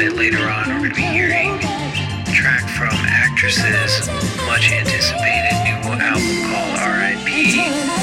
bit later on, we're going to be hearing a track from Actress's much anticipated new album called R.I.P.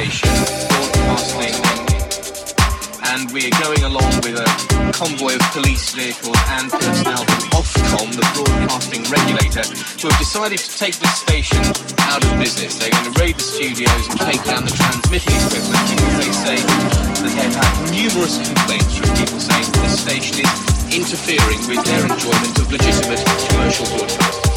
Broadcasting, and we are going along with a convoy of police vehicles and personnel from Ofcom, the broadcasting regulator, who have decided to take this station out of business. They're going to raid the studios and take down the transmitting equipment because they say that they've had numerous complaints from people saying that this station is interfering with their enjoyment of legitimate commercial broadcasting.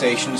Stations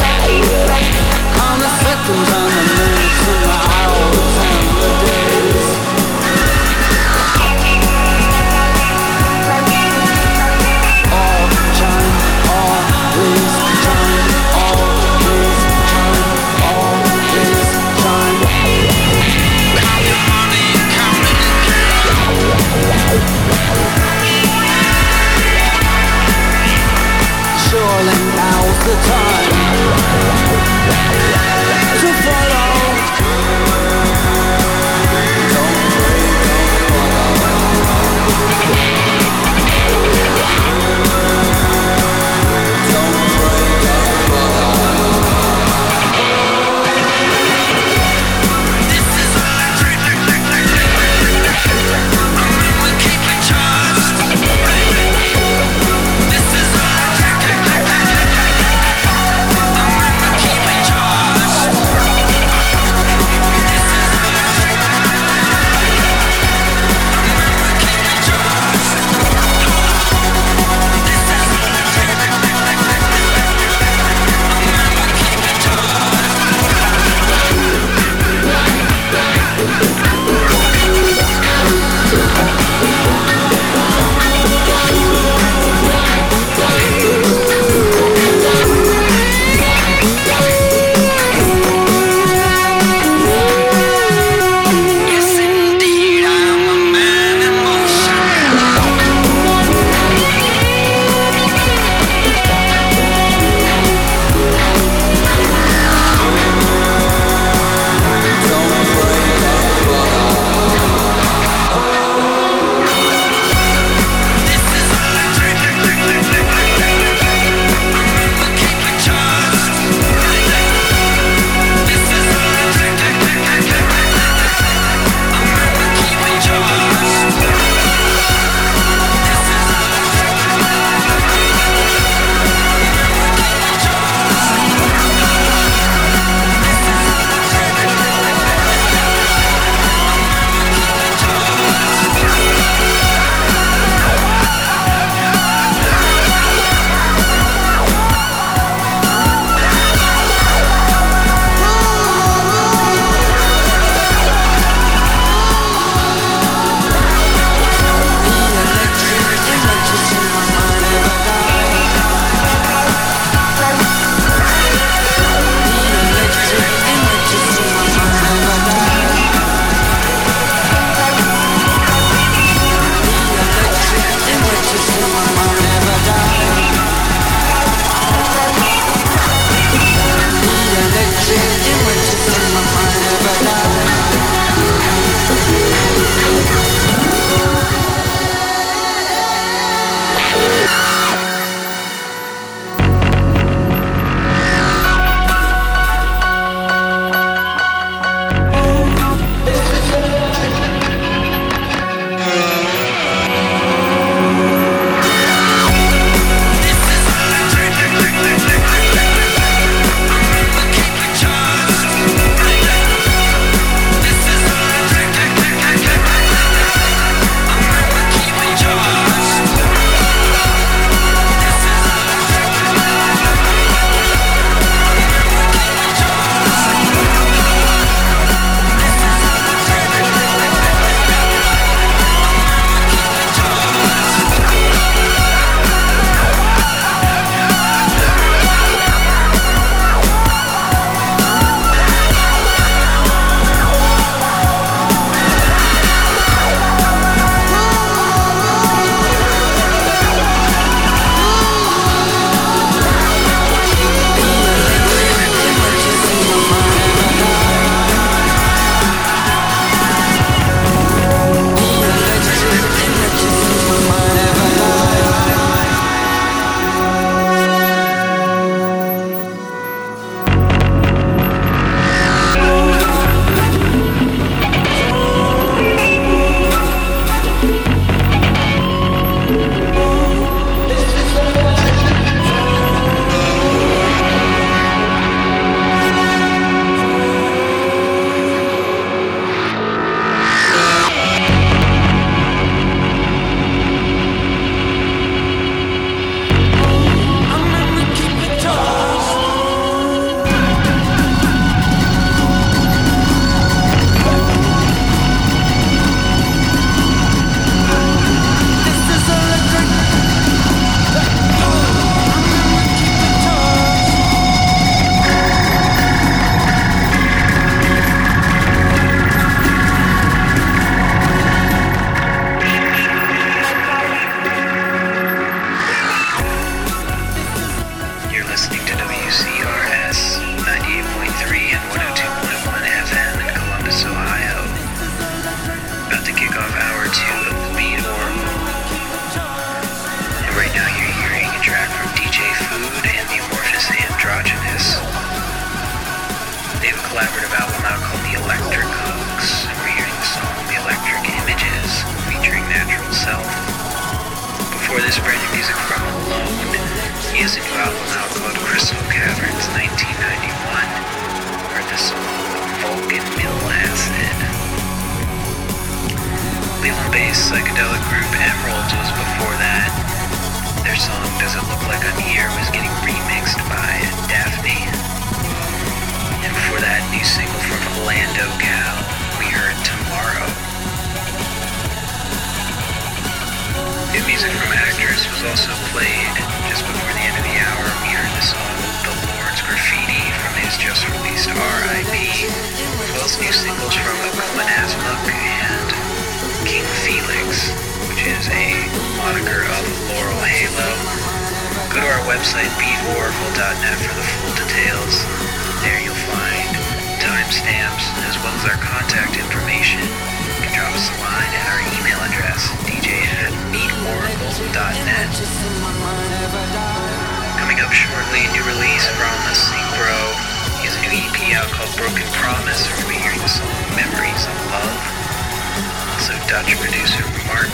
Dutch producer Martin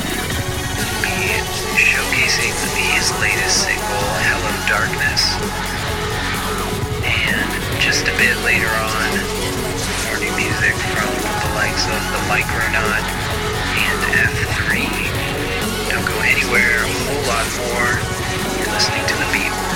B showcasing his latest single, Hello Darkness. And just a bit later on, morning music from the likes of The Micronaut and F3. Don't go anywhere, a whole lot more. You're listening to The Beat.